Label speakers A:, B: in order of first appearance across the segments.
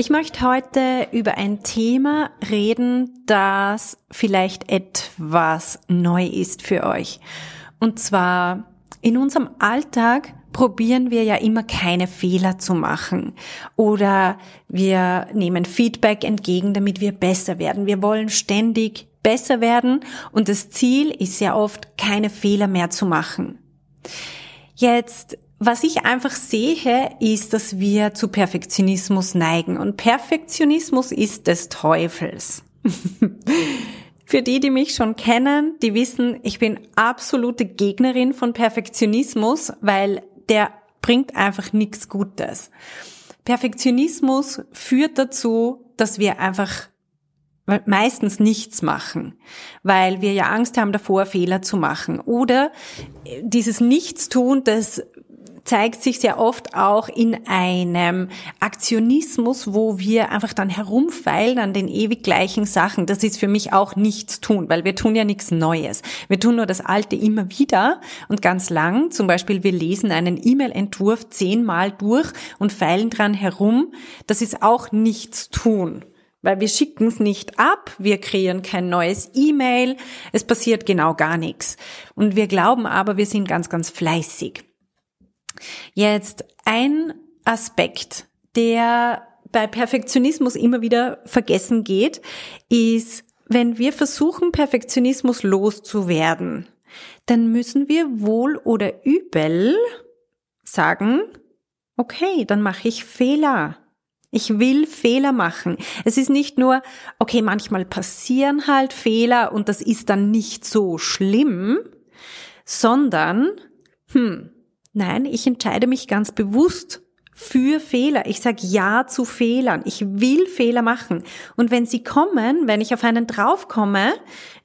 A: Ich möchte heute über ein Thema reden, das vielleicht etwas neu ist für euch. Und zwar in unserem Alltag probieren wir ja immer keine Fehler zu machen oder wir nehmen Feedback entgegen, damit wir besser werden. Wir wollen ständig besser werden und das Ziel ist ja oft keine Fehler mehr zu machen. Jetzt was ich einfach sehe, ist, dass wir zu Perfektionismus neigen. Und Perfektionismus ist des Teufels. Für die, die mich schon kennen, die wissen, ich bin absolute Gegnerin von Perfektionismus, weil der bringt einfach nichts Gutes. Perfektionismus führt dazu, dass wir einfach meistens nichts machen, weil wir ja Angst haben davor, Fehler zu machen. Oder dieses Nichtstun, das zeigt sich sehr oft auch in einem Aktionismus, wo wir einfach dann herumfeilen an den ewig gleichen Sachen. Das ist für mich auch nichts tun, weil wir tun ja nichts Neues. Wir tun nur das Alte immer wieder und ganz lang. Zum Beispiel, wir lesen einen E-Mail-Entwurf zehnmal durch und feilen dran herum. Das ist auch nichts tun weil wir schicken es nicht ab, wir kreieren kein neues E-Mail, es passiert genau gar nichts. Und wir glauben aber, wir sind ganz, ganz fleißig. Jetzt ein Aspekt, der bei Perfektionismus immer wieder vergessen geht, ist, wenn wir versuchen, Perfektionismus loszuwerden, dann müssen wir wohl oder übel sagen, okay, dann mache ich Fehler. Ich will Fehler machen. Es ist nicht nur, okay, manchmal passieren halt Fehler und das ist dann nicht so schlimm, sondern, hm, Nein, ich entscheide mich ganz bewusst für Fehler. Ich sage Ja zu Fehlern. Ich will Fehler machen. Und wenn sie kommen, wenn ich auf einen draufkomme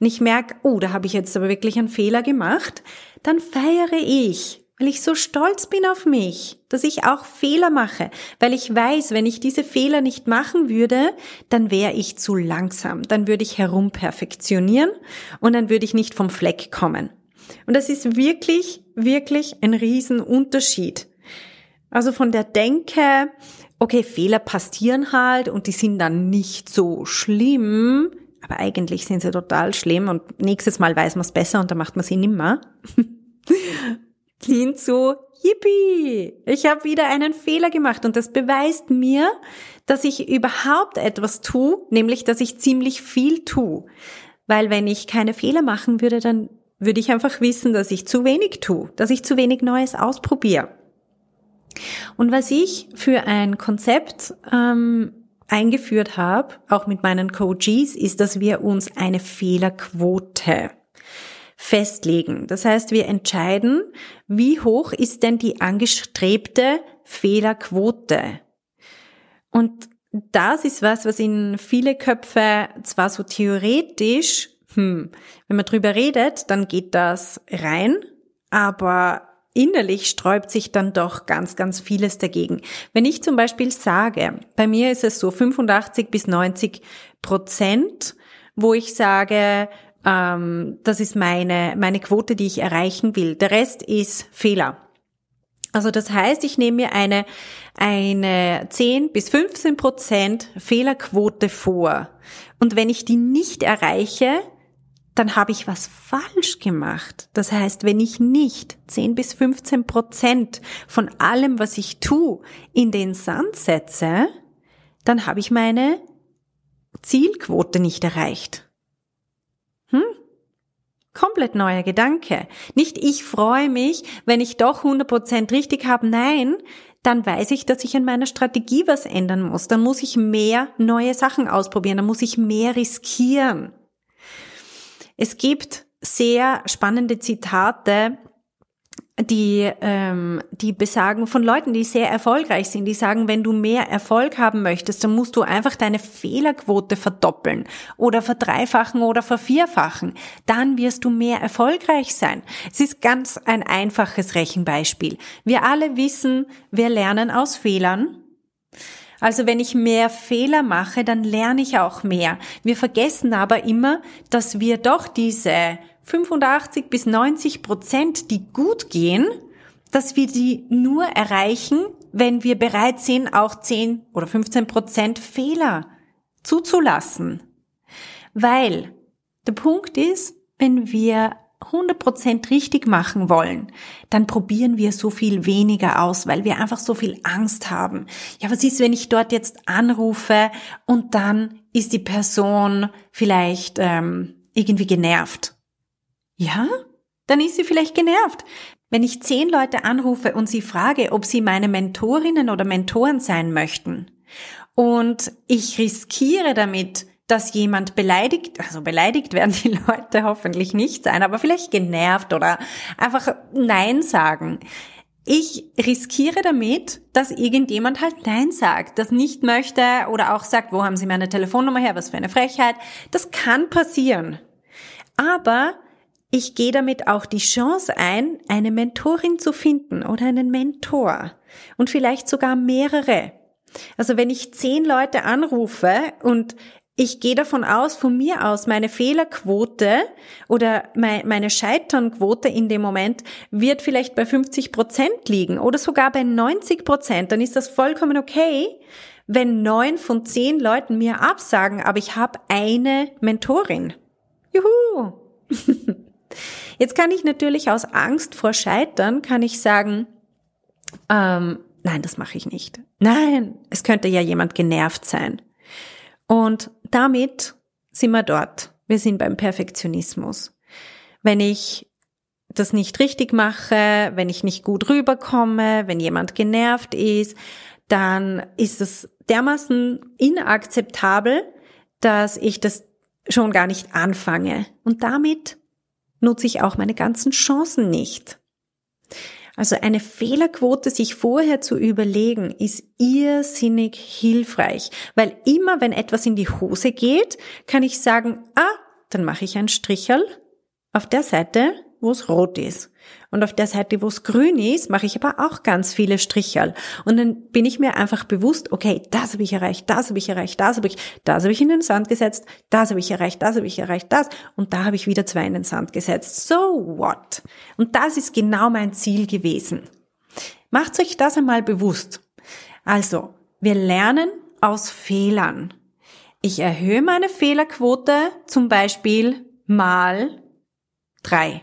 A: und ich merke, oh, da habe ich jetzt aber wirklich einen Fehler gemacht, dann feiere ich, weil ich so stolz bin auf mich, dass ich auch Fehler mache, weil ich weiß, wenn ich diese Fehler nicht machen würde, dann wäre ich zu langsam, dann würde ich herumperfektionieren und dann würde ich nicht vom Fleck kommen. Und das ist wirklich, wirklich ein Riesenunterschied. Also von der Denke, okay, Fehler passieren halt und die sind dann nicht so schlimm, aber eigentlich sind sie total schlimm und nächstes Mal weiß man es besser und dann macht man sie nimmer. Hin zu, yippie, ich habe wieder einen Fehler gemacht und das beweist mir, dass ich überhaupt etwas tue, nämlich dass ich ziemlich viel tue. Weil wenn ich keine Fehler machen würde, dann würde ich einfach wissen, dass ich zu wenig tue, dass ich zu wenig Neues ausprobiere. Und was ich für ein Konzept ähm, eingeführt habe, auch mit meinen Coaches, ist, dass wir uns eine Fehlerquote festlegen. Das heißt, wir entscheiden, wie hoch ist denn die angestrebte Fehlerquote. Und das ist was, was in viele Köpfe zwar so theoretisch hm, wenn man drüber redet, dann geht das rein, aber innerlich sträubt sich dann doch ganz, ganz vieles dagegen. Wenn ich zum Beispiel sage, bei mir ist es so 85 bis 90 Prozent, wo ich sage, ähm, das ist meine, meine Quote, die ich erreichen will. Der Rest ist Fehler. Also das heißt, ich nehme mir eine, eine 10 bis 15 Prozent Fehlerquote vor. Und wenn ich die nicht erreiche, dann habe ich was falsch gemacht. Das heißt, wenn ich nicht 10 bis 15 Prozent von allem, was ich tue, in den Sand setze, dann habe ich meine Zielquote nicht erreicht. Hm? Komplett neuer Gedanke. Nicht ich freue mich, wenn ich doch 100 Prozent richtig habe. Nein, dann weiß ich, dass ich an meiner Strategie was ändern muss. Dann muss ich mehr neue Sachen ausprobieren. Dann muss ich mehr riskieren. Es gibt sehr spannende Zitate die, ähm, die besagen von Leuten, die sehr erfolgreich sind, die sagen, wenn du mehr Erfolg haben möchtest, dann musst du einfach deine Fehlerquote verdoppeln oder verdreifachen oder vervierfachen. Dann wirst du mehr erfolgreich sein. Es ist ganz ein einfaches Rechenbeispiel. Wir alle wissen, wir lernen aus Fehlern. Also wenn ich mehr Fehler mache, dann lerne ich auch mehr. Wir vergessen aber immer, dass wir doch diese 85 bis 90 Prozent, die gut gehen, dass wir die nur erreichen, wenn wir bereit sind, auch 10 oder 15 Prozent Fehler zuzulassen. Weil der Punkt ist, wenn wir 100 Prozent richtig machen wollen, dann probieren wir so viel weniger aus, weil wir einfach so viel Angst haben. Ja, was ist, wenn ich dort jetzt anrufe und dann ist die Person vielleicht ähm, irgendwie genervt ja? Dann ist sie vielleicht genervt. Wenn ich zehn Leute anrufe und sie frage, ob sie meine Mentorinnen oder Mentoren sein möchten und ich riskiere damit, dass jemand beleidigt, also beleidigt werden die Leute hoffentlich nicht sein, aber vielleicht genervt oder einfach Nein sagen. Ich riskiere damit, dass irgendjemand halt Nein sagt, das nicht möchte oder auch sagt, wo haben Sie meine Telefonnummer her, was für eine Frechheit. Das kann passieren. Aber ich gehe damit auch die Chance ein, eine Mentorin zu finden oder einen Mentor und vielleicht sogar mehrere. Also wenn ich zehn Leute anrufe und ich gehe davon aus, von mir aus, meine Fehlerquote oder meine Scheiternquote in dem Moment wird vielleicht bei 50 Prozent liegen oder sogar bei 90 Prozent, dann ist das vollkommen okay, wenn neun von zehn Leuten mir absagen, aber ich habe eine Mentorin. Juhu! Jetzt kann ich natürlich aus Angst vor Scheitern, kann ich sagen, ähm, nein, das mache ich nicht. Nein, es könnte ja jemand genervt sein. Und damit sind wir dort. Wir sind beim Perfektionismus. Wenn ich das nicht richtig mache, wenn ich nicht gut rüberkomme, wenn jemand genervt ist, dann ist es dermaßen inakzeptabel, dass ich das schon gar nicht anfange. Und damit nutze ich auch meine ganzen Chancen nicht. Also eine Fehlerquote sich vorher zu überlegen, ist irrsinnig hilfreich, weil immer wenn etwas in die Hose geht, kann ich sagen, ah, dann mache ich ein Stricherl auf der Seite, wo es rot ist. Und auf der Seite, wo es grün ist, mache ich aber auch ganz viele Stricherl. Und dann bin ich mir einfach bewusst, okay, das habe ich erreicht, das habe ich erreicht, das habe ich, das habe ich in den Sand gesetzt, das habe ich erreicht, das habe ich erreicht, das. Und da habe ich wieder zwei in den Sand gesetzt. So what? Und das ist genau mein Ziel gewesen. Macht euch das einmal bewusst. Also, wir lernen aus Fehlern. Ich erhöhe meine Fehlerquote zum Beispiel mal drei.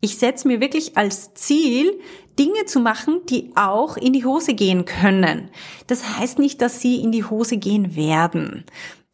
A: Ich setze mir wirklich als Ziel, Dinge zu machen, die auch in die Hose gehen können. Das heißt nicht, dass sie in die Hose gehen werden.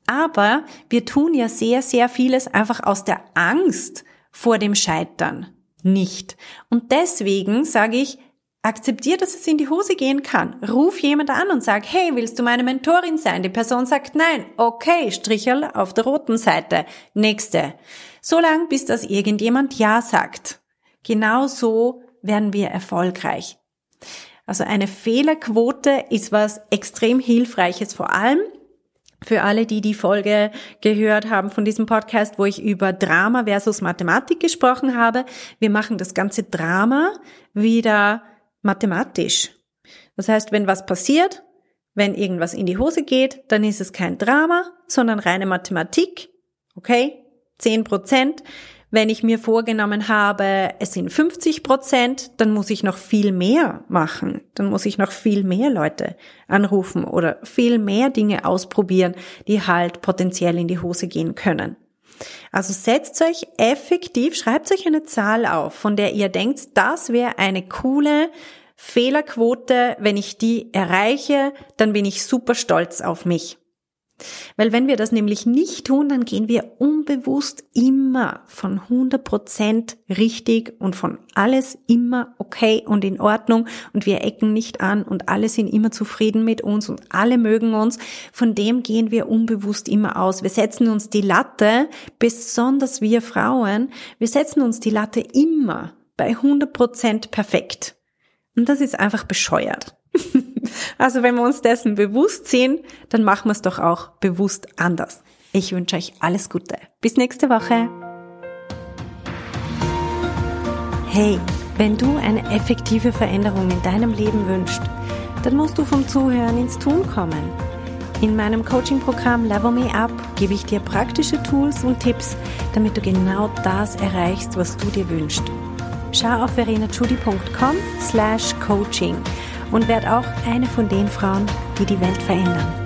A: Aber wir tun ja sehr, sehr vieles einfach aus der Angst vor dem Scheitern nicht. Und deswegen sage ich, akzeptiere, dass es in die Hose gehen kann. Ruf jemand an und sag, hey, willst du meine Mentorin sein? Die Person sagt nein. Okay, Strichel auf der roten Seite. Nächste. So lang, bis das irgendjemand Ja sagt. Genau so werden wir erfolgreich. Also eine Fehlerquote ist was extrem Hilfreiches, vor allem für alle, die die Folge gehört haben von diesem Podcast, wo ich über Drama versus Mathematik gesprochen habe. Wir machen das ganze Drama wieder mathematisch. Das heißt, wenn was passiert, wenn irgendwas in die Hose geht, dann ist es kein Drama, sondern reine Mathematik. Okay? Zehn Prozent. Wenn ich mir vorgenommen habe, es sind 50 Prozent, dann muss ich noch viel mehr machen. Dann muss ich noch viel mehr Leute anrufen oder viel mehr Dinge ausprobieren, die halt potenziell in die Hose gehen können. Also setzt euch effektiv, schreibt euch eine Zahl auf, von der ihr denkt, das wäre eine coole Fehlerquote. Wenn ich die erreiche, dann bin ich super stolz auf mich. Weil wenn wir das nämlich nicht tun, dann gehen wir unbewusst immer von 100% richtig und von alles immer okay und in Ordnung und wir ecken nicht an und alle sind immer zufrieden mit uns und alle mögen uns. Von dem gehen wir unbewusst immer aus. Wir setzen uns die Latte, besonders wir Frauen, wir setzen uns die Latte immer bei 100% perfekt. Und das ist einfach bescheuert. Also wenn wir uns dessen bewusst sind, dann machen wir es doch auch bewusst anders. Ich wünsche euch alles Gute. Bis nächste Woche. Hey, wenn du eine effektive Veränderung in deinem Leben wünschst, dann musst du vom Zuhören ins Tun kommen. In meinem Coaching-Programm Level Me Up gebe ich dir praktische Tools und Tipps, damit du genau das erreichst, was du dir wünschst. Schau auf verenachudi.com slash coaching und werd auch eine von den Frauen, die die Welt verändern.